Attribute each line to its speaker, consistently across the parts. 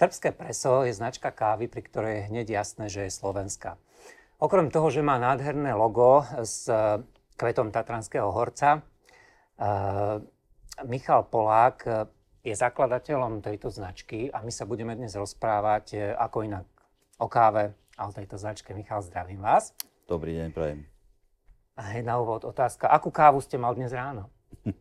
Speaker 1: Štrbské preso je značka kávy, pri ktorej je hneď jasné, že je slovenská. Okrem toho, že má nádherné logo s kvetom Tatranského horca, Michal Polák je zakladateľom tejto značky a my sa budeme dnes rozprávať ako inak o káve a o tejto značke. Michal, zdravím vás.
Speaker 2: Dobrý deň, prajem.
Speaker 1: A hej, na úvod otázka. Akú kávu ste mal dnes ráno?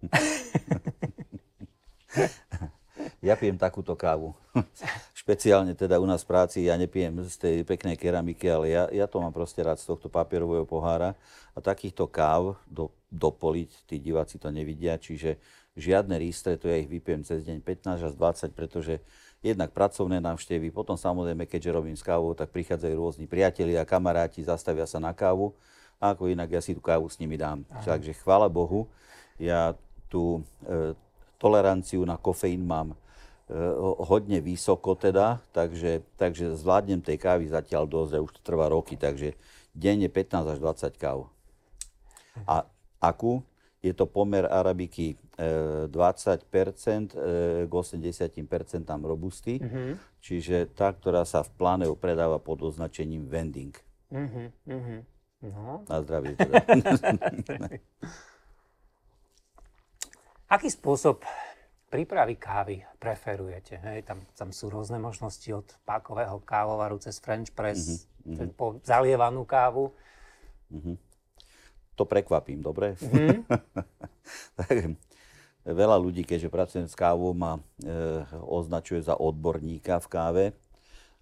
Speaker 2: ja pijem takúto kávu. Špeciálne teda u nás v práci, ja nepijem z tej peknej keramiky, ale ja, ja to mám proste rád z tohto papierového pohára. A takýchto káv do, dopoliť, tí diváci to nevidia, čiže žiadne rístre, to ja ich vypijem cez deň 15 až 20, pretože jednak pracovné návštevy, potom samozrejme, keďže robím s kávou, tak prichádzajú rôzni priatelia, kamaráti, zastavia sa na kávu a ako inak ja si tú kávu s nimi dám. Aha. Takže chvála Bohu, ja tú e, toleranciu na kofeín mám hodne vysoko teda, takže, takže zvládnem tej kávy zatiaľ dosť a už to trvá roky, takže denne 15 až 20 káv. A akú? Je to pomer arabiky 20% eh, k 80% robusty, uh-huh. čiže tá, ktorá sa v pláne predáva pod označením vending. Uh-huh. No. Na zdravie teda.
Speaker 1: Aký spôsob prípravy kávy preferujete? Hej? Tam, tam sú rôzne možnosti od pákového kávovaru cez French press, mm-hmm. po zalievanú kávu. Mm-hmm.
Speaker 2: To prekvapím, dobre? Mm-hmm. tak, veľa ľudí, keďže pracujem s kávou, ma e, označuje za odborníka v káve.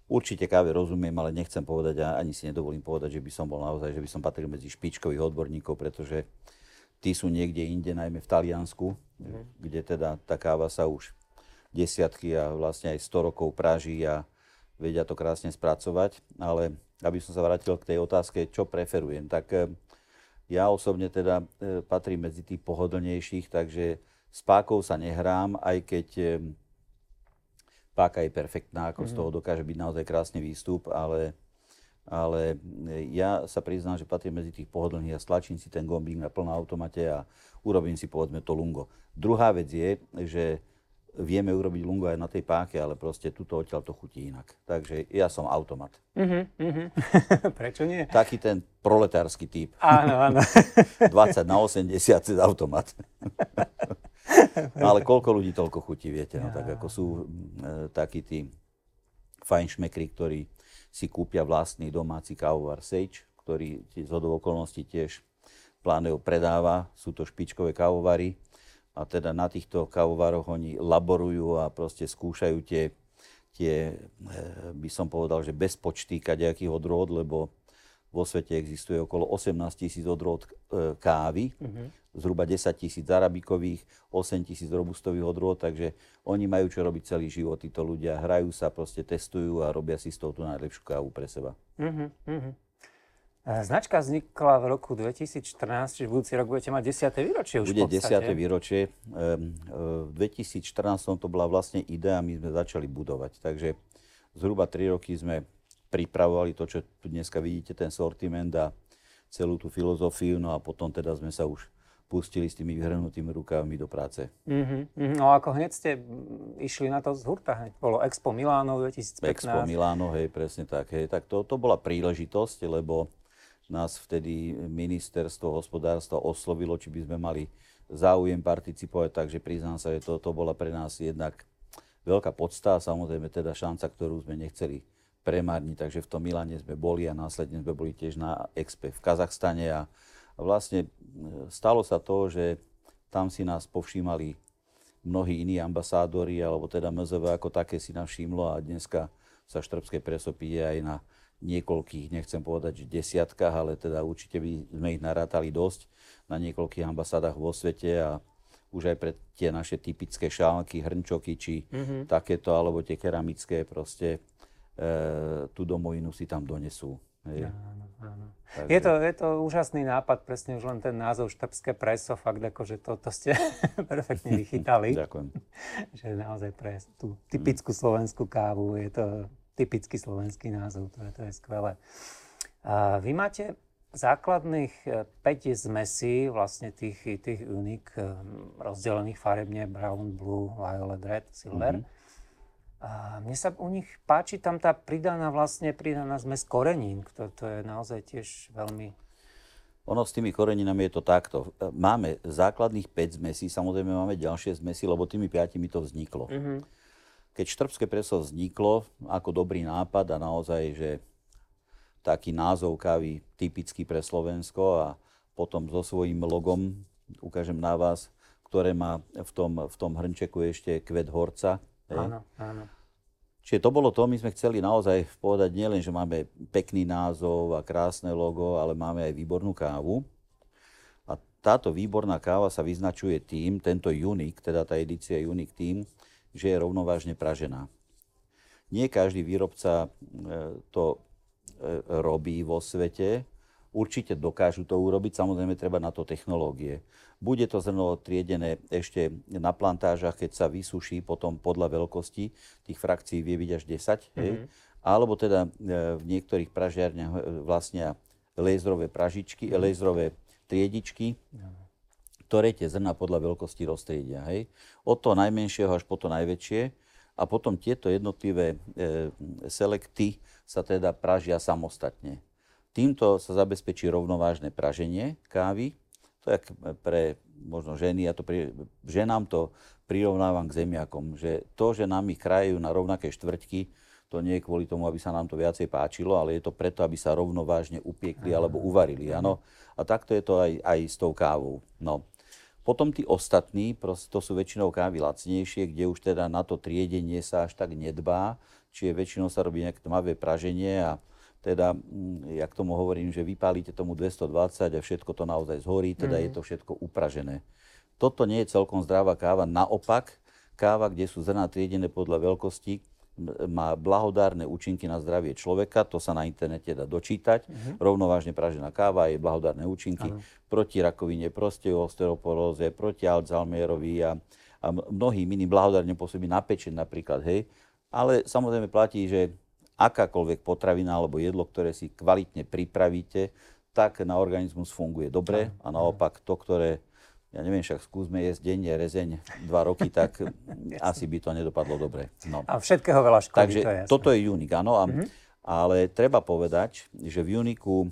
Speaker 2: Určite káve rozumiem, ale nechcem povedať a ani si nedovolím povedať, že by som bol naozaj, že by som patril medzi špičkových odborníkov, pretože tí sú niekde inde, najmä v Taliansku, mm. kde teda tá káva sa už desiatky a vlastne aj 100 rokov praží a vedia to krásne spracovať. Ale aby som sa vrátil k tej otázke, čo preferujem, tak e, ja osobne teda e, patrím medzi tých pohodlnejších, takže s pákou sa nehrám, aj keď e, páka je perfektná, ako mm. z mhm. toho dokáže byť naozaj krásny výstup, ale ale e, ja sa priznám, že patrím medzi tých pohodlných a stlačím si ten gombík na plnom automate a urobím si povedzme to lungo. Druhá vec je, že vieme urobiť lungo aj na tej páke, ale proste tuto odtiaľ to chutí inak. Takže ja som automat. Uh-huh, uh-huh.
Speaker 1: Prečo nie?
Speaker 2: Taký ten proletársky typ.
Speaker 1: Áno, áno.
Speaker 2: 20 na 80 cez automat. ale koľko ľudí toľko chutí, viete. No, tak ako sú e, takí tí fajnšmekri, ktorí si kúpia vlastný domáci kávovar Sage, ktorý z okolností tiež Pláneo predáva. Sú to špičkové kávovary a teda na týchto kávovaroch oni laborujú a proste skúšajú tie, tie eh, by som povedal, že bezpočty kadejakých odrôd, lebo vo svete existuje okolo 18 tisíc odrôd e, kávy, uh-huh. zhruba 10 tisíc arabikových, 8 tisíc robustových odrôd, takže oni majú čo robiť celý život, títo ľudia. Hrajú sa, proste testujú a robia si z toho tú najlepšiu kávu pre seba. Uh-huh, uh-huh.
Speaker 1: Značka vznikla v roku 2014, čiže budúci rok budete mať 10. výročie už
Speaker 2: Bude 10. výročie. Ehm, v 2014 to bola vlastne idea, my sme začali budovať. Takže zhruba 3 roky sme pripravovali to, čo tu dneska vidíte, ten sortiment a celú tú filozofiu, no a potom teda sme sa už pustili s tými vyhrnutými rukávmi do práce.
Speaker 1: Mm-hmm. No ako hneď ste išli na to z hurta, hneď bolo Expo Milano 2015.
Speaker 2: Expo Milano, hej, presne tak. Hej. Tak to, to bola príležitosť, lebo nás vtedy ministerstvo hospodárstva oslovilo, či by sme mali záujem participovať, takže priznám sa, že to, to bola pre nás jednak veľká podsta a samozrejme teda šanca, ktorú sme nechceli premárni. Takže v tom Milane sme boli a následne sme boli tiež na Expe v Kazachstane a vlastne e, stalo sa to, že tam si nás povšímali mnohí iní ambasádori, alebo teda MZV ako také si nás všimlo a dneska sa štrbské preso pije aj na niekoľkých, nechcem povedať, že desiatkách, ale teda určite by sme ich narátali dosť na niekoľkých ambasádach vo svete a už aj pre tie naše typické šálky, hrnčoky, či mm-hmm. takéto, alebo tie keramické proste tú domovinu si tam donesú. Hej. Áno,
Speaker 1: áno. Takže... Je, to, je to úžasný nápad, presne už len ten názov Štrbské preso, fakt že to, to ste perfektne vychytali.
Speaker 2: Ďakujem.
Speaker 1: že naozaj pre tú typickú slovenskú kávu je to typický slovenský názov, to je, to je skvelé. A vy máte základných 5 e, zmesí, vlastne tých, tých unik, e, rozdelených farebne, brown, blue, violet, red, silver. Mm-hmm A mne sa u nich páči tam tá pridaná vlastne pridaná zmes korenín. To, to je naozaj tiež veľmi...
Speaker 2: Ono s tými koreninami je to takto. Máme základných 5 zmesí, samozrejme máme ďalšie zmesí, lebo tými 5 to vzniklo. Mm-hmm. Keď štrbské preso vzniklo ako dobrý nápad a naozaj, že taký názov kávy typický pre Slovensko a potom so svojím logom, ukážem na vás, ktoré má v tom, v tom hrnčeku ešte kvet horca.
Speaker 1: Áno, áno.
Speaker 2: Čiže to bolo to, my sme chceli naozaj povedať nielen, že máme pekný názov a krásne logo, ale máme aj výbornú kávu. A táto výborná káva sa vyznačuje tým, tento Unique, teda tá edícia Unique tým, že je rovnovážne pražená. Nie každý výrobca e, to e, robí vo svete, určite dokážu to urobiť, samozrejme treba na to technológie. Bude to zrno triedené ešte na plantážach, keď sa vysuší potom podľa veľkosti, tých frakcií vie byť až 10, mm-hmm. hej? alebo teda e, v niektorých pražiarniach e, vlastne lézrové pražičky, mm-hmm. lézrové triedičky, ktoré tie zrna podľa veľkosti roztriedia. Hej? Od toho najmenšieho až po to najväčšie. A potom tieto jednotlivé e, selekty sa teda pražia samostatne. Týmto sa zabezpečí rovnovážne praženie kávy. Je pre možno ženy, ja to pri, ženám to prirovnávam k zemiakom, že to, že nám ich krajú na rovnaké štvrťky, to nie je kvôli tomu, aby sa nám to viacej páčilo, ale je to preto, aby sa rovnovážne upiekli alebo uvarili. Áno? A takto je to aj, aj s tou kávou. No. Potom tí ostatní, to sú väčšinou kávy lacnejšie, kde už teda na to triedenie sa až tak nedbá, čiže väčšinou sa robí nejaké tmavé praženie a teda, mm, jak tomu hovorím, že vypálite tomu 220 a všetko to naozaj zhorí, teda mm. je to všetko upražené. Toto nie je celkom zdravá káva, naopak, káva, kde sú zrná triedené podľa veľkosti, má blahodárne účinky na zdravie človeka, to sa na internete dá dočítať. Uh-huh. Rovnovážne pražená káva je blahodárne účinky uh-huh. proti rakovine, proti osteoporóze, proti Alzheimerovi a, a mnohým iným blahodárne pôsobí na pečen napríklad, hej. Ale samozrejme platí, že akákoľvek potravina alebo jedlo, ktoré si kvalitne pripravíte, tak na organizmus funguje dobre a naopak to, ktoré, ja neviem, však skúsme jesť denne rezeň dva roky, tak asi by to nedopadlo dobre.
Speaker 1: No. A všetkého veľa škodí,
Speaker 2: Takže
Speaker 1: to je
Speaker 2: toto je unik, áno. A, mm-hmm. Ale treba povedať, že v uniku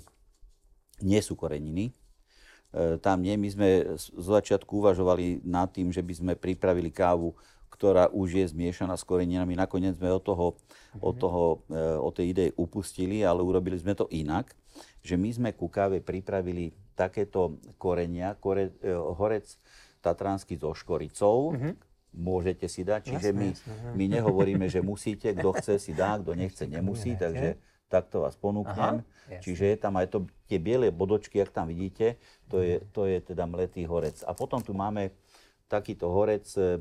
Speaker 2: nie sú koreniny. E, tam nie, my sme z začiatku uvažovali nad tým, že by sme pripravili kávu ktorá už je zmiešaná s koreninami. Nakoniec sme od toho, mm-hmm. od, toho, e, od tej idei upustili, ale urobili sme to inak, že my sme ku káve pripravili takéto korenia, kore, e, horec tatranský so škoricou, mm-hmm. môžete si dať, čiže jasne, my, jasne. my nehovoríme, že musíte, kto chce si dá, kto nechce nemusí, takže takto vás ponúknem. Aha, čiže je tam aj to, tie biele bodočky, ak tam vidíte, to je, to je teda mletý horec. A potom tu máme takýto horec e,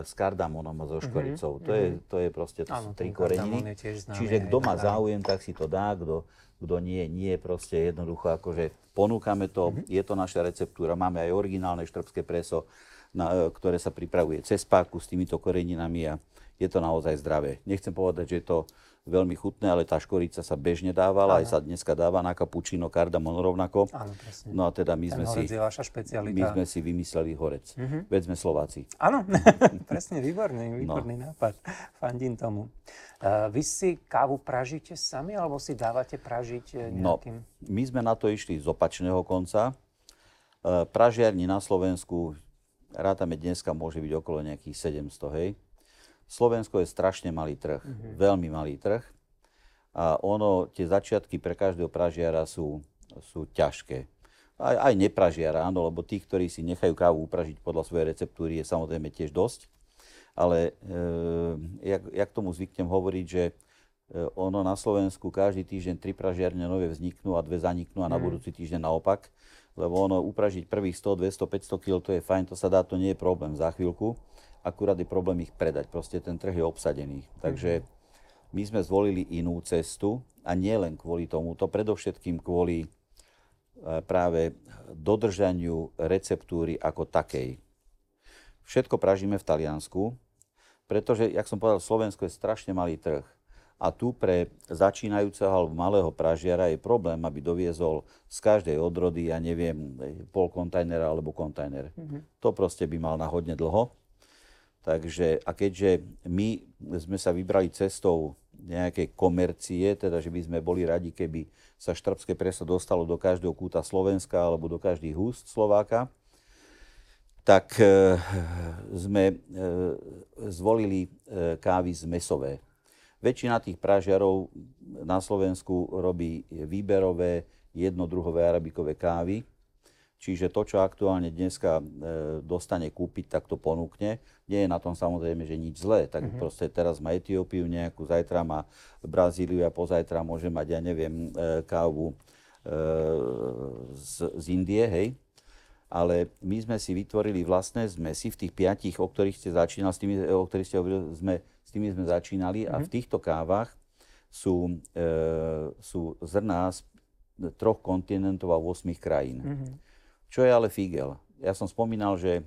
Speaker 2: s kardamonom a so mhm, škoricou. Mm-hmm. To, je, mhm. to je proste, to sú tri koreniny. Čiže kto má záujem, tak si to dá, kto, kto nie, nie, proste jednoducho akože ponúkame to, mm-hmm. je to naša receptúra, máme aj originálne štrbské preso, na, e, ktoré sa pripravuje cez páku s týmito koreninami a je to naozaj zdravé. Nechcem povedať, že je to veľmi chutné, ale tá škorica sa bežne dávala, aj sa dneska dáva na kapučino, kardamon rovnako.
Speaker 1: Áno, presne.
Speaker 2: No a teda my sme, si,
Speaker 1: je vaša špecialita.
Speaker 2: my sme si vymysleli horec. Mm-hmm. Veď sme Slováci.
Speaker 1: Áno, presne, výborný, výborný no. nápad. Fandím tomu. Uh, vy si kávu pražíte sami, alebo si dávate pražiť e, no, nejakým... No,
Speaker 2: my sme na to išli z opačného konca. Uh, pražiarni na Slovensku, rátame dneska, môže byť okolo nejakých 700, hej. Slovensko je strašne malý trh, mm-hmm. veľmi malý trh. A ono, tie začiatky pre každého pražiara sú, sú ťažké. Aj, aj nepražiara, áno, lebo tých, ktorí si nechajú kávu upražiť podľa svojej receptúry, je samozrejme tiež dosť. Ale e, jak, jak tomu zvyknem hovoriť, že e, ono na Slovensku každý týždeň tri pražiarne nové vzniknú a dve zaniknú a na mm. budúci týždeň naopak. Lebo ono upražiť prvých 100, 200, 500 kg, to je fajn, to sa dá, to nie je problém za chvíľku akurát je problém ich predať. Proste ten trh je obsadený. Takže my sme zvolili inú cestu a nie len kvôli tomuto, predovšetkým kvôli e, práve dodržaniu receptúry ako takej. Všetko pražíme v Taliansku, pretože, jak som povedal, Slovensko je strašne malý trh. A tu pre začínajúceho alebo malého pražiara je problém, aby doviezol z každej odrody, ja neviem, pol kontajnera alebo kontajner. Mm-hmm. To proste by mal na hodne dlho. Takže, a keďže my sme sa vybrali cestou nejakej komercie, teda že by sme boli radi, keby sa štrbské preso dostalo do každého kúta Slovenska alebo do každých úst Slováka, tak e, sme e, zvolili e, kávy zmesové. Väčšina tých pražiarov na Slovensku robí výberové, jednodruhové arabikové kávy. Čiže to, čo aktuálne dneska dostane kúpiť, tak to ponúkne. Nie je na tom samozrejme, že nič zlé. Tak mm-hmm. proste teraz má Etiópiu nejakú, zajtra má Brazíliu a pozajtra môže mať, ja neviem, kávu z, z Indie, hej ale my sme si vytvorili vlastné zmesy v tých piatich, o ktorých ste začínali, s tými, o ktorých ste hovorili, sme, s tými sme začínali mm-hmm. a v mhm. týchto kávach sú, e, sú zrná z troch kontinentov a 8 krajín. Mm-hmm. Čo je ale figel? Ja som spomínal, že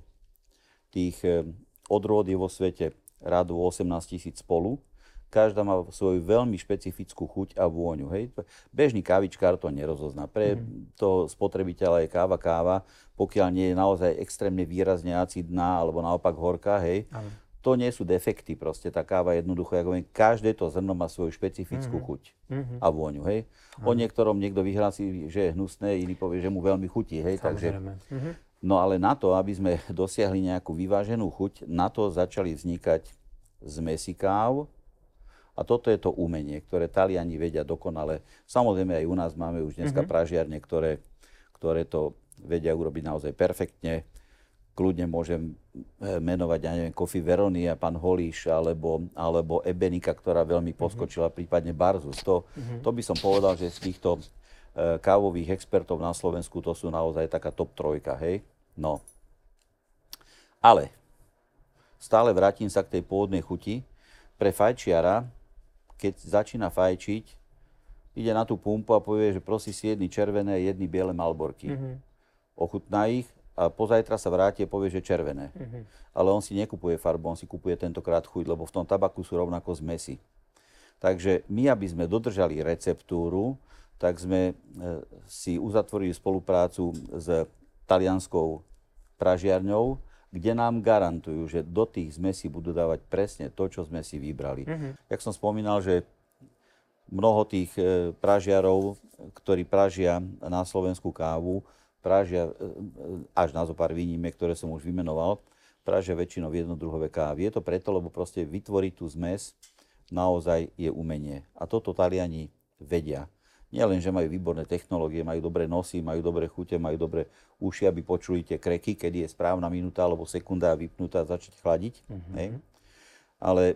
Speaker 2: tých e, odrôd je vo svete radu 18 tisíc spolu každá má svoju veľmi špecifickú chuť a vôňu. Hej. Bežný kávičkár to nerozozná. Pre mm. toho spotrebiteľa je káva káva, pokiaľ nie je naozaj extrémne výrazne acidná alebo naopak horká. Hej. Ale. To nie sú defekty proste. Tá káva jednoducho, ako viem, každé to zrno má svoju špecifickú mm-hmm. chuť mm-hmm. a vôňu. Hej. O niektorom niekto vyhlási, že je hnusné, iný povie, že mu veľmi chutí. Hej. Takže, mm-hmm. No ale na to, aby sme dosiahli nejakú vyváženú chuť, na to začali vznikať zmesi káv, a toto je to umenie, ktoré Taliani vedia dokonale. Samozrejme aj u nás máme už dneska mm-hmm. pražiarne, ktoré, ktoré to vedia urobiť naozaj perfektne. Kľudne môžem eh, menovať, ja neviem, Kofi Veroni a pán Holíš, alebo, alebo Ebenika, ktorá veľmi mhm. poskočila, mm-hmm. prípadne Barzus. To, mm-hmm. to by som povedal, že z týchto e, kávových expertov na Slovensku to sú naozaj taká top trojka, hej? No. Ale stále vrátim sa k tej pôvodnej chuti. Pre fajčiara keď začína fajčiť, ide na tú pumpu a povie, že prosí si jedny červené, jedny biele malborky. Mm-hmm. Ochutná ich a pozajtra sa vráti a povie, že červené. Mm-hmm. Ale on si nekupuje farbu, on si kupuje tentokrát chuť, lebo v tom tabaku sú rovnako zmesi. Takže my, aby sme dodržali receptúru, tak sme e, si uzatvorili spoluprácu s talianskou pražiarňou, kde nám garantujú, že do tých zmesí budú dávať presne to, čo sme si vybrali. Mm-hmm. Jak som spomínal, že mnoho tých e, pražiarov, ktorí pražia na Slovensku kávu, pražia e, až na zo pár výnimiek, ktoré som už vymenoval, pražia väčšinou jednodruhové kávy. Je to preto, lebo proste vytvoriť tú zmes naozaj je umenie. A toto Taliani vedia nie len, že majú výborné technológie, majú dobré nosy, majú dobré chute, majú dobré uši, aby počuli tie kreky, kedy je správna minúta alebo sekunda vypnutá a začať chladiť. Mm-hmm. Hej. Ale e,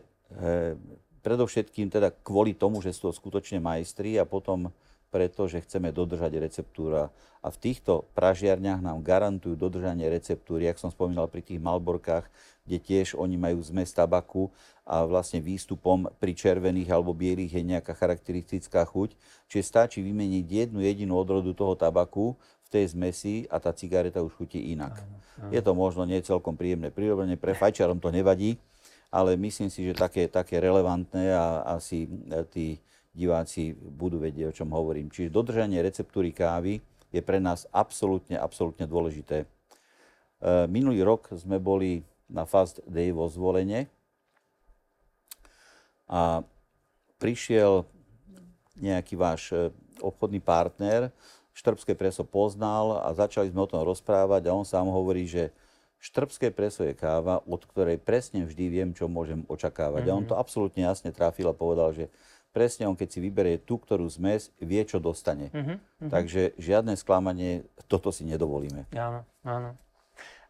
Speaker 2: predovšetkým teda kvôli tomu, že sú to skutočne majstri a potom preto, že chceme dodržať receptúra. A v týchto pražiarniach nám garantujú dodržanie receptúry, jak som spomínal pri tých malborkách, kde tiež oni majú zmes tabaku a vlastne výstupom pri červených alebo bielých je nejaká charakteristická chuť. Čiže stačí vymeniť jednu jedinú odrodu toho tabaku v tej zmesi a tá cigareta už chutí inak. Áno, áno. Je to možno nie celkom príjemné prirodzene, pre fajčarom to nevadí, ale myslím si, že také, také relevantné a asi tí diváci budú vedieť, o čom hovorím. Čiže dodržanie receptúry kávy je pre nás absolútne, absolútne dôležité. E, minulý rok sme boli na Fast Day vo zvolenie a prišiel nejaký váš e, obchodný partner, Štrbské preso poznal a začali sme o tom rozprávať a on sám hovorí, že Štrbské preso je káva, od ktorej presne vždy viem, čo môžem očakávať. Mm-hmm. A on to absolútne jasne trafil a povedal, že presne on, keď si vyberie tú, ktorú zmes, vie, čo dostane. Uh-huh, uh-huh. Takže žiadne sklamanie, toto si nedovolíme.
Speaker 1: Áno, áno.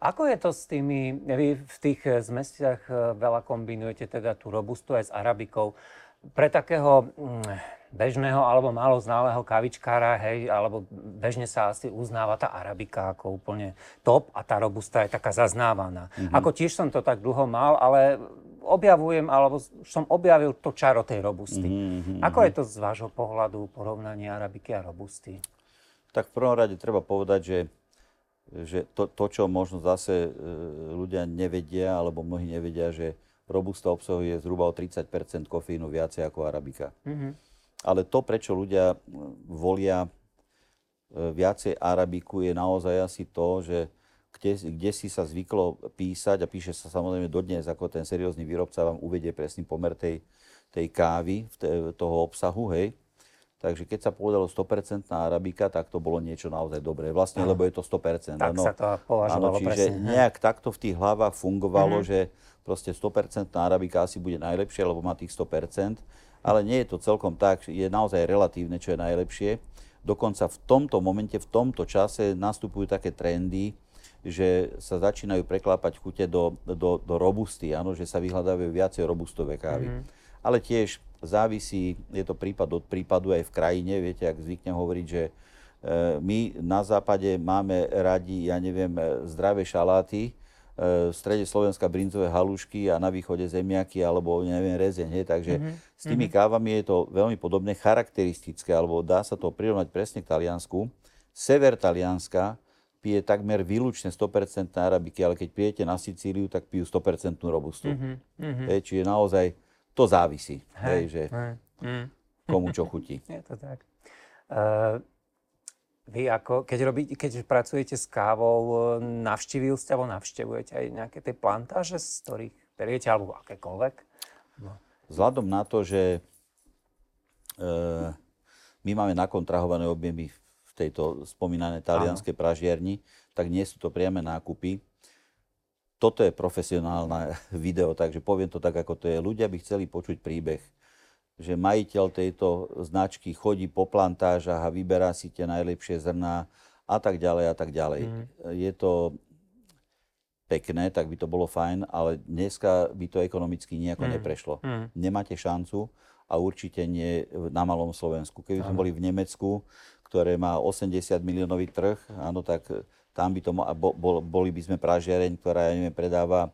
Speaker 1: Ako je to s tými, vy v tých zmestiach eh, veľa kombinujete teda tú robustu aj s arabikou. Pre takého mm, bežného alebo málo znalého kavičkára, hej, alebo bežne sa asi uznáva tá arabika ako úplne top a tá robusta je taká zaznávaná. Mm-hmm. Ako tiež som to tak dlho mal, ale objavujem, alebo som objavil to čaro tej robusty. Mm-hmm. Ako je to z vášho pohľadu porovnanie arabiky a robusty?
Speaker 2: Tak v prvom rade treba povedať, že, že to, to, čo možno zase e, ľudia nevedia, alebo mnohí nevedia, že robusta obsahuje zhruba o 30% kofeínu viacej ako arabika. Mm-hmm. Ale to, prečo ľudia volia e, viacej arabiku, je naozaj asi to, že kde, kde si sa zvyklo písať a píše sa samozrejme dodnes, ako ten seriózny výrobca vám uvedie presný pomer tej, tej kávy, toho obsahu, hej. Takže keď sa povedalo 100% arabika, tak to bolo niečo naozaj dobré. Vlastne, lebo je to 100%.
Speaker 1: Tak ano, sa to považovalo
Speaker 2: ano, čiže
Speaker 1: presne.
Speaker 2: nejak takto v tých hlavách fungovalo, mm-hmm. že proste 100% arabika asi bude najlepšie, lebo má tých 100%. Ale nie je to celkom tak, je naozaj relatívne, čo je najlepšie. Dokonca v tomto momente, v tomto čase nastupujú také trendy, že sa začínajú preklápať chute do, do, do robusty, áno, že sa vyhľadávajú viacej robustové kávy. Mm-hmm. Ale tiež závisí, je to prípad od prípadu aj v krajine, viete, ak zvyknem hovoriť, že e, my na západe máme radi, ja neviem, e, zdravé šaláty, e, v strede Slovenska brinzové halušky a na východe zemiaky alebo neviem rezeň. Hej. Takže mm-hmm. s tými mm-hmm. kávami je to veľmi podobné, charakteristické, alebo dá sa to prirovnať presne k Taliansku. Sever Talianska pije takmer výlučne 100% arabiky, ale keď pijete na Sicíliu, tak pijú 100% robustu. Mm-hmm. Hej, čiže naozaj to závisí, hej, hej, že hej. Mm. komu čo chutí.
Speaker 1: Je to tak. Uh, vy ako, keď, robí, keď pracujete s kávou, navštívil ste alebo navštevujete aj nejaké tie plantáže, z ktorých beriete, alebo akékoľvek?
Speaker 2: No. Vzhľadom na to, že uh, my máme nakontrahované objemy tejto spomínanej talianskej pražierni, tak nie sú to priame nákupy toto je profesionálne video, takže poviem to tak, ako to je. Ľudia by chceli počuť príbeh, že majiteľ tejto značky chodí po plantážach a vyberá si tie najlepšie zrná a tak ďalej a tak ďalej. Mm. Je to pekné, tak by to bolo fajn, ale dneska by to ekonomicky nejako mm. neprešlo. Mm. Nemáte šancu a určite nie na malom Slovensku. Keby sme boli v Nemecku, ktoré má 80 miliónový trh, áno, tak tam by to, bo, boli by sme pražiareň, ktorá, ja neviem, predáva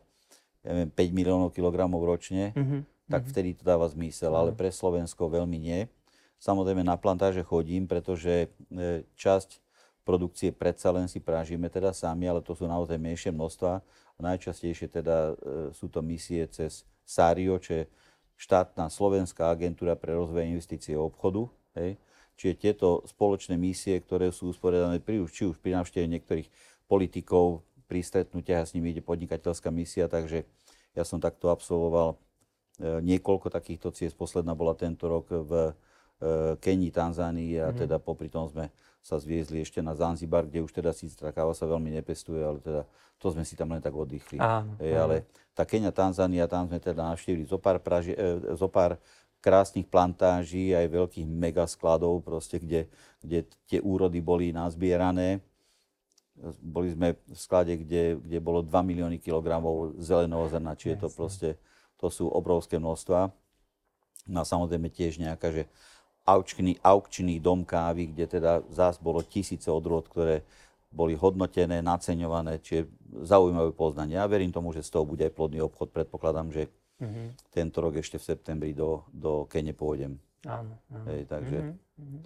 Speaker 2: ja neviem, 5 miliónov kilogramov ročne, mm-hmm. tak mm-hmm. vtedy to dáva zmysel, mm-hmm. ale mhm. pre Slovensko veľmi nie. Samozrejme na plantáže chodím, pretože e, časť produkcie predsa len si prážime teda sami, ale to sú naozaj menšie množstva. Najčastejšie teda e, sú to misie cez SARIO, čo je štátna slovenská agentúra pre rozvoj investície a obchodu. Hej. Čiže tieto spoločné misie, ktoré sú usporiadané pri, či už pri návšteve niektorých politikov, pri stretnutiach a s nimi ide podnikateľská misia, takže ja som takto absolvoval e, niekoľko takýchto ciest. Posledná bola tento rok v e, Kenii, Tanzánii a mm. teda popri tom sme sa zviezli ešte na Zanzibar, kde už teda tá káva sa veľmi nepestuje, ale teda to sme si tam len tak oddychli. Áno, e, ale tá Kenia, Tanzánia, tam sme teda navštívili zo pár, praži, e, zo pár krásnych plantáží, aj veľkých megaskladov, proste, kde, kde tie úrody boli nazbierané. Boli sme v sklade, kde, kde bolo 2 milióny kilogramov zeleného zrna, čiže to proste, to sú obrovské množstva. No a samozrejme tiež nejaká, že aukčný, aukčný dom kávy, kde teda zás bolo tisíce odrôd, ktoré boli hodnotené, naceňované, čiže zaujímavé poznanie. Ja verím tomu, že z toho bude aj plodný obchod. Predpokladám, že Mm-hmm. Tento rok ešte v septembri do, do Kene pôjdem.
Speaker 1: Áno. áno.
Speaker 2: Hej, takže...
Speaker 1: Mm-hmm.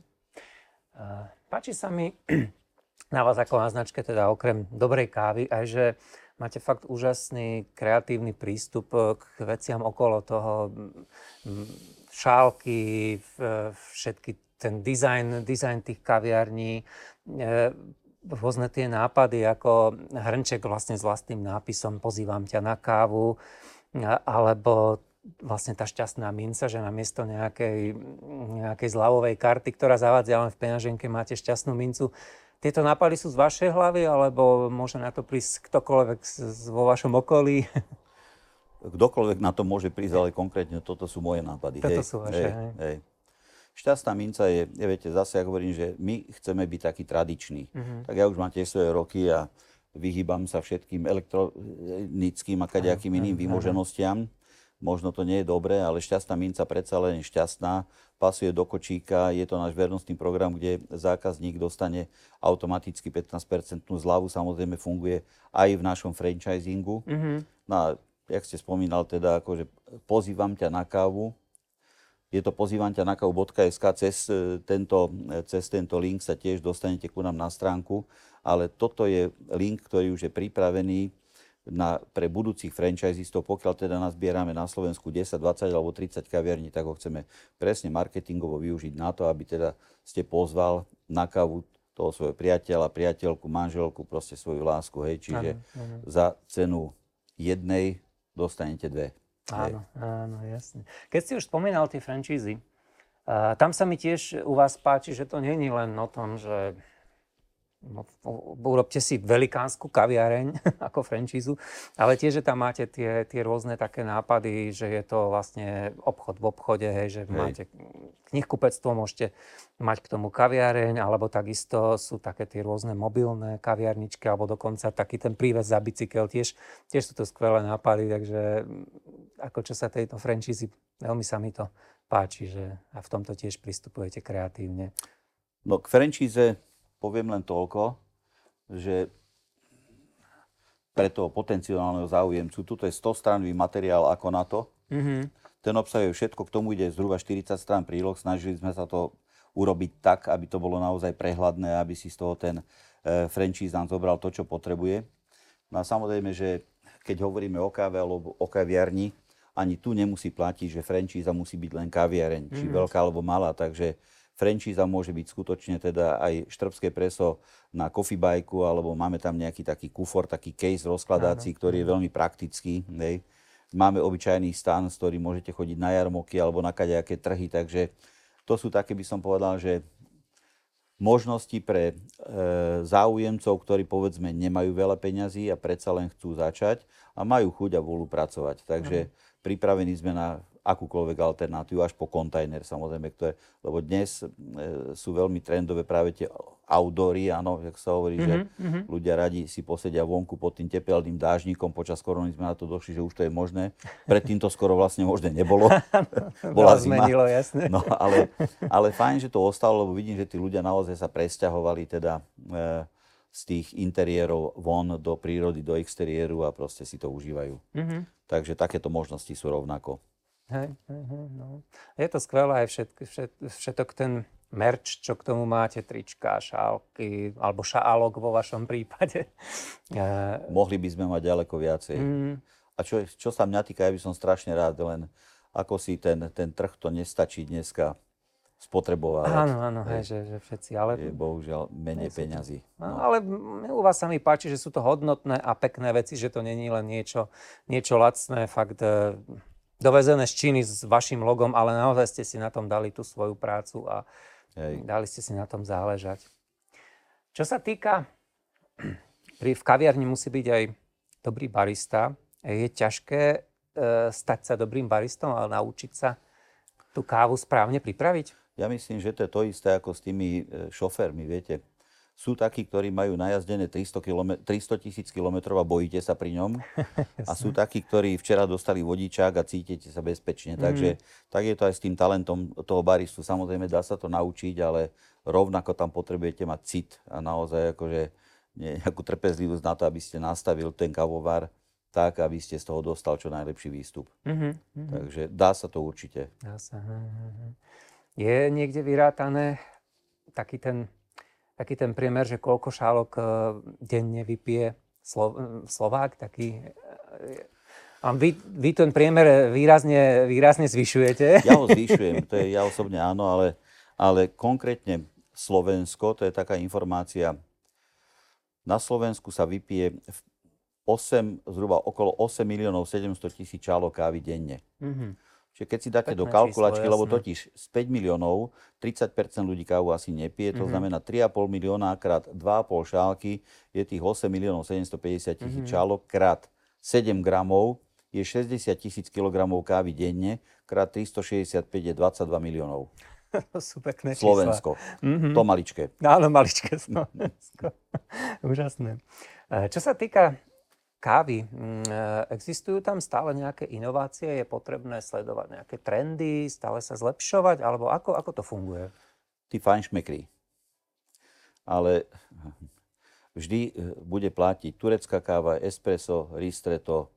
Speaker 1: Uh, páči sa mi na vás ako na značke, teda okrem dobrej kávy, aj že máte fakt úžasný kreatívny prístup k veciam okolo toho, šálky, všetky ten dizajn, dizajn tých kaviarní, e, rôzne tie nápady, ako hrnček vlastne s vlastným nápisom Pozývam ťa na kávu, alebo vlastne tá šťastná minca, že namiesto nejakej, nejakej zľavovej karty, ktorá zavadzia len v peňaženke, máte šťastnú mincu. Tieto nápady sú z vašej hlavy, alebo môže na to prísť ktokoľvek vo vašom okolí?
Speaker 2: Kdokoľvek na to môže prísť, ale konkrétne toto sú moje nápady.
Speaker 1: Toto hej, sú vaše, hej. hej.
Speaker 2: Šťastná minca je, ja viete, zase ja hovorím, že my chceme byť taký tradičný. Uh-huh. Tak ja už mám tie svoje roky a vyhýbam sa všetkým elektronickým a kadejakým iným výmoženostiam. Možno to nie je dobré, ale šťastná minca predsa len šťastná. Pasuje do kočíka, je to náš vernostný program, kde zákazník dostane automaticky 15% zľavu. Samozrejme funguje aj v našom franchisingu. Mm-hmm. No a jak ste spomínal, teda akože pozývam ťa na kávu, je to pozývam ťa na kávu.sk, cez e, tento, e, cez tento link sa tiež dostanete ku nám na stránku ale toto je link, ktorý už je pripravený na, pre budúcich franchisistov, pokiaľ teda nazbierame na Slovensku 10, 20 alebo 30 kaviarní, tak ho chceme presne marketingovo využiť na to, aby teda ste pozval na kávu toho svojho priateľa, priateľku, manželku, proste svoju lásku, hej. Čiže ano, ano. za cenu jednej dostanete dve.
Speaker 1: Áno, áno, jasne. Keď si už spomínal tie franchízy, uh, tam sa mi tiež u vás páči, že to není len o tom, že no, urobte si velikánsku kaviareň ako franchízu, ale tiež, že tam máte tie, tie rôzne také nápady, že je to vlastne obchod v obchode, hej, že hej. máte knihkupectvo, môžete mať k tomu kaviareň, alebo takisto sú také tie rôzne mobilné kaviarničky, alebo dokonca taký ten prívez za bicykel, tiež, tiež sú to skvelé nápady, takže ako čo sa tejto franchízy, veľmi sa mi to páči, že a v tomto tiež pristupujete kreatívne.
Speaker 2: No k franchíze poviem len toľko, že pre toho potenciálneho záujemcu, tuto je 100 stranový materiál ako na to. Mm-hmm. Ten obsahuje všetko, k tomu ide zhruba 40 strán príloh. Snažili sme sa to urobiť tak, aby to bolo naozaj prehľadné, aby si z toho ten e, franchise nám zobral to, čo potrebuje. No a samozrejme, že keď hovoríme o káve alebo o kaviarni, ani tu nemusí platiť, že franchise musí byť len kaviareň, či mm-hmm. veľká alebo malá. Takže Franchíza môže byť skutočne teda aj štrbské preso na coffee bajku, alebo máme tam nejaký taký kufor, taký case rozkladací, ktorý je veľmi praktický. Nej. Máme obyčajný stan, s ktorým môžete chodiť na jarmoky alebo na kadejaké trhy, takže to sú také, by som povedal, že možnosti pre e, záujemcov, ktorí povedzme nemajú veľa peňazí a predsa len chcú začať a majú chuť a vôľu pracovať. Takže pripravení sme na akúkoľvek alternatívu, až po kontajner samozrejme, ktoré, lebo dnes e, sú veľmi trendové práve tie outdoory, áno, jak sa hovorí, mm-hmm, že mm-hmm. ľudia radi si posedia vonku pod tým tepelným dážnikom, počas korony sme na to došli, že už to je možné. Predtým to skoro vlastne možné nebolo.
Speaker 1: Bola zima. Zmenilo, jasne.
Speaker 2: No, ale, ale fajn, že to ostalo, lebo vidím, že tí ľudia naozaj sa presťahovali teda e, z tých interiérov von do prírody, do exteriéru a proste si to užívajú. Mm-hmm. Takže takéto možnosti sú rovnako.
Speaker 1: Hej, hej, hej, no. Je to skvelé aj všetk, všet, všetok ten merč, čo k tomu máte, trička, šálky, alebo šálok vo vašom prípade.
Speaker 2: Mohli by sme mať ďaleko viacej. Mm. A čo, čo sa mňa týka, ja by som strašne rád, len ako si ten, ten trh to nestačí dneska spotrebovať.
Speaker 1: Áno, áno, hej, že, že všetci, ale...
Speaker 2: Je bohužiaľ menej peňazí.
Speaker 1: No. Ale u vás sa mi páči, že sú to hodnotné a pekné veci, že to není len niečo, niečo lacné, fakt e, dovezené z Číny s vašim logom, ale naozaj ste si na tom dali tú svoju prácu a Hej. dali ste si na tom záležať. Čo sa týka, pri, v kaviarni musí byť aj dobrý barista. Je ťažké e, stať sa dobrým baristom, ale naučiť sa tú kávu správne pripraviť?
Speaker 2: Ja myslím, že to je to isté ako s tými e, šoférmi, viete. Sú takí, ktorí majú najazdené 300 tisíc kilometrov a bojíte sa pri ňom. a sú takí, ktorí včera dostali vodičák a cítite sa bezpečne. Mm. Takže tak je to aj s tým talentom toho baristu. Samozrejme, dá sa to naučiť, ale rovnako tam potrebujete mať cit a naozaj akože nejakú trpezlivosť na to, aby ste nastavil ten kavovar tak, aby ste z toho dostal čo najlepší výstup. Mm-hmm. Takže dá sa to určite.
Speaker 1: Dá sa. Je niekde vyrátané taký ten taký ten priemer, že koľko šálok e, denne vypije Slo- e, Slovák, taký... A vy, vy ten priemer výrazne, výrazne zvyšujete.
Speaker 2: Ja ho zvyšujem, to je ja osobne áno, ale, ale konkrétne Slovensko, to je taká informácia, na Slovensku sa vypije 8, zhruba okolo 8 miliónov 700 tisíc čálok kávy denne. Mm-hmm. Čiže keď si dáte do kalkulačky, číslo, lebo totiž z 5 miliónov 30% ľudí kávu asi nepije, to mm-hmm. znamená 3,5 milióna krát 2,5 šálky je tých 8 miliónov 750 tisíc mm-hmm. čálok krát 7 gramov je 60 tisíc kilogramov kávy denne, krát 365 je 22 miliónov.
Speaker 1: Sú pekné
Speaker 2: Slovensko. Mm-hmm. To maličké.
Speaker 1: Áno, maličké Slovensko. Úžasné. Čo sa týka kávy. Mm, e, existujú tam stále nejaké inovácie? Je potrebné sledovať nejaké trendy, stále sa zlepšovať? Alebo ako, ako to funguje?
Speaker 2: Tí fajnšmekri. Ale vždy e, bude platiť turecká káva, espresso, ristretto,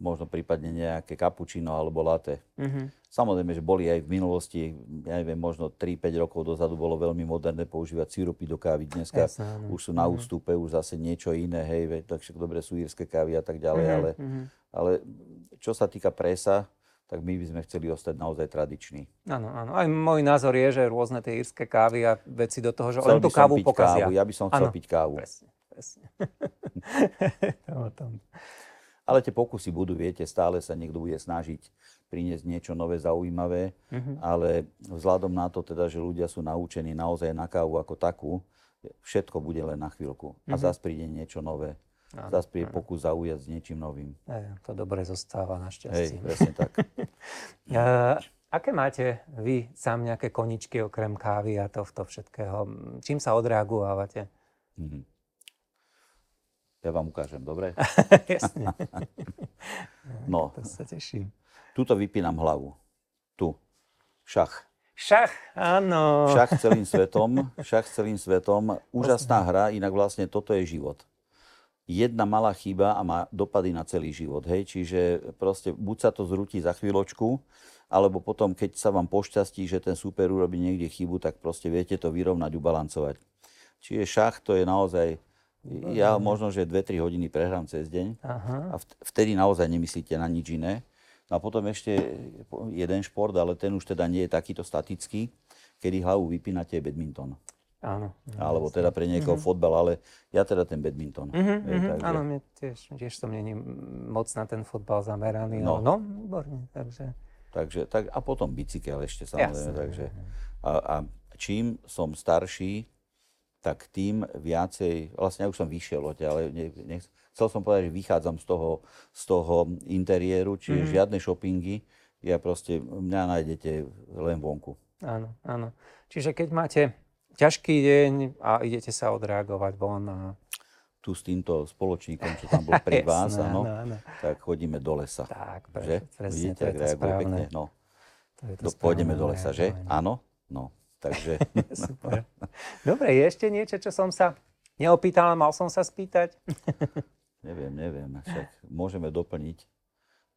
Speaker 2: možno prípadne nejaké cappuccino alebo latte. Mm-hmm. Samozrejme, že boli aj v minulosti, ja neviem, možno 3-5 rokov dozadu bolo veľmi moderné používať sírupy do kávy. Dneska Jasne, už sú na mhm. ústupe, už zase niečo iné, hej, tak však dobre sú írske kávy a tak ďalej, mm-hmm. ale, mm-hmm. ale čo sa týka presa, tak my by sme chceli ostať naozaj tradiční.
Speaker 1: Áno, áno. Aj môj názor je, že rôzne tie írske kávy a veci do toho, že
Speaker 2: Chcel
Speaker 1: len tú kávu pokazia.
Speaker 2: kávu, ja by som chcel
Speaker 1: Áno.
Speaker 2: piť kávu.
Speaker 1: Presne, presne. to o tom.
Speaker 2: Ale tie pokusy budú, viete, stále sa niekto bude snažiť priniesť niečo nové, zaujímavé,
Speaker 1: Mhm.
Speaker 2: ale vzhľadom na to teda, že ľudia sú naučení naozaj na kávu ako takú, všetko bude len na chvíľku. A
Speaker 1: Mhm.
Speaker 2: zase príde niečo nové.
Speaker 1: Áno,
Speaker 2: Zase príde pokus zaujať s niečím novým.
Speaker 1: Hej, to dobre zostáva
Speaker 2: Hej,
Speaker 1: našťastie.
Speaker 2: presne tak.
Speaker 1: Uh, aké máte vy sám nejaké koničky okrem kávy a tohto všetkého? Čím sa odreagujávate?
Speaker 2: Mhm. Ja vám ukážem, dobre?
Speaker 1: Jasne,
Speaker 2: No,
Speaker 1: to sa teším.
Speaker 2: tuto vypínam hlavu. Tu. Šach.
Speaker 1: Šach, áno.
Speaker 2: Šach celým svetom, šach celým svetom. Úžasná hra, inak vlastne toto je život. Jedna malá chyba a má dopady na celý život. Hej? Čiže proste buď sa to zrúti za chvíľočku, alebo potom, keď sa vám pošťastí, že ten super urobí niekde chybu, tak proste viete to vyrovnať, ubalancovať. Čiže šach to je naozaj, ja možno, že 2-3 hodiny prehrám cez deň
Speaker 1: Aha.
Speaker 2: a vt- vtedy naozaj nemyslíte na nič iné. No a potom ešte jeden šport, ale ten už teda nie je takýto statický, kedy hlavu vypínate je badminton.
Speaker 1: Áno.
Speaker 2: Alebo teda pre niekoho fotbal, ale ja teda ten badminton.
Speaker 1: Mhm,
Speaker 2: Hej,
Speaker 1: mhm,
Speaker 2: takže-
Speaker 1: Áno, mne tiež, tiež som není moc na ten fotbal zameraný.
Speaker 2: No.
Speaker 1: No, výborne. Takže,
Speaker 2: Takže, tak, a potom bicykel ešte samozrejme.
Speaker 1: Jasné.
Speaker 2: Takže, a, a čím som starší, tak tým viacej, vlastne ja už som vyšiel odtiaľ, ale ne, nech, chcel som povedať, že vychádzam z toho, z toho interiéru, čiže
Speaker 1: Mhm.
Speaker 2: žiadne shoppingy, ja proste, mňa nájdete len vonku.
Speaker 1: áno, áno. Čiže keď máte ťažký deň a idete sa odreagovať von a...
Speaker 2: Tu s týmto spoločníkom, čo tam bol pri vás, áno,
Speaker 1: áno,
Speaker 2: tak chodíme do lesa.
Speaker 1: Tak,
Speaker 2: že?
Speaker 1: pre, presne,
Speaker 2: Vidíte,
Speaker 1: to je to správne.
Speaker 2: pekne. No,
Speaker 1: To je to
Speaker 2: do, pôjdeme
Speaker 1: správne
Speaker 2: do lesa, že? Áno? No, takže...
Speaker 1: Super. Dobre, je ešte niečo, čo som sa neopýtal, mal som sa spýtať?
Speaker 2: Neviem, neviem. Však môžeme doplniť,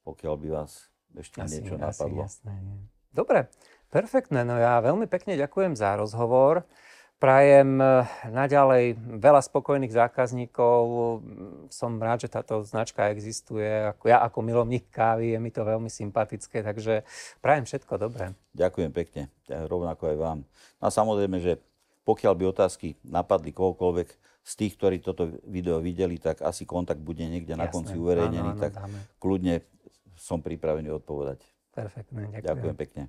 Speaker 2: pokiaľ by vás ešte niečo napadlo.
Speaker 1: jasné, nie. Dobre, perfektné. No ja veľmi pekne ďakujem za rozhovor. Prajem eh, naďalej veľa spokojných zákazníkov. Som rád, že táto značka existuje. Ja ako milovník kávy je mi to veľmi sympatické, takže prajem všetko dobré.
Speaker 2: Ďakujem pekne, ja rovnako aj vám. No a samozrejme, že pokiaľ by otázky napadli kohokoľvek z tých, ktorí toto video videli, tak asi kontakt bude niekde na
Speaker 1: Jasné.
Speaker 2: konci uverejnený,
Speaker 1: Áno, áno,
Speaker 2: tak
Speaker 1: dáme.
Speaker 2: kľudne som pripravený odpovedať.
Speaker 1: Perfektné, ďakujem.
Speaker 2: Ďakujem pekne.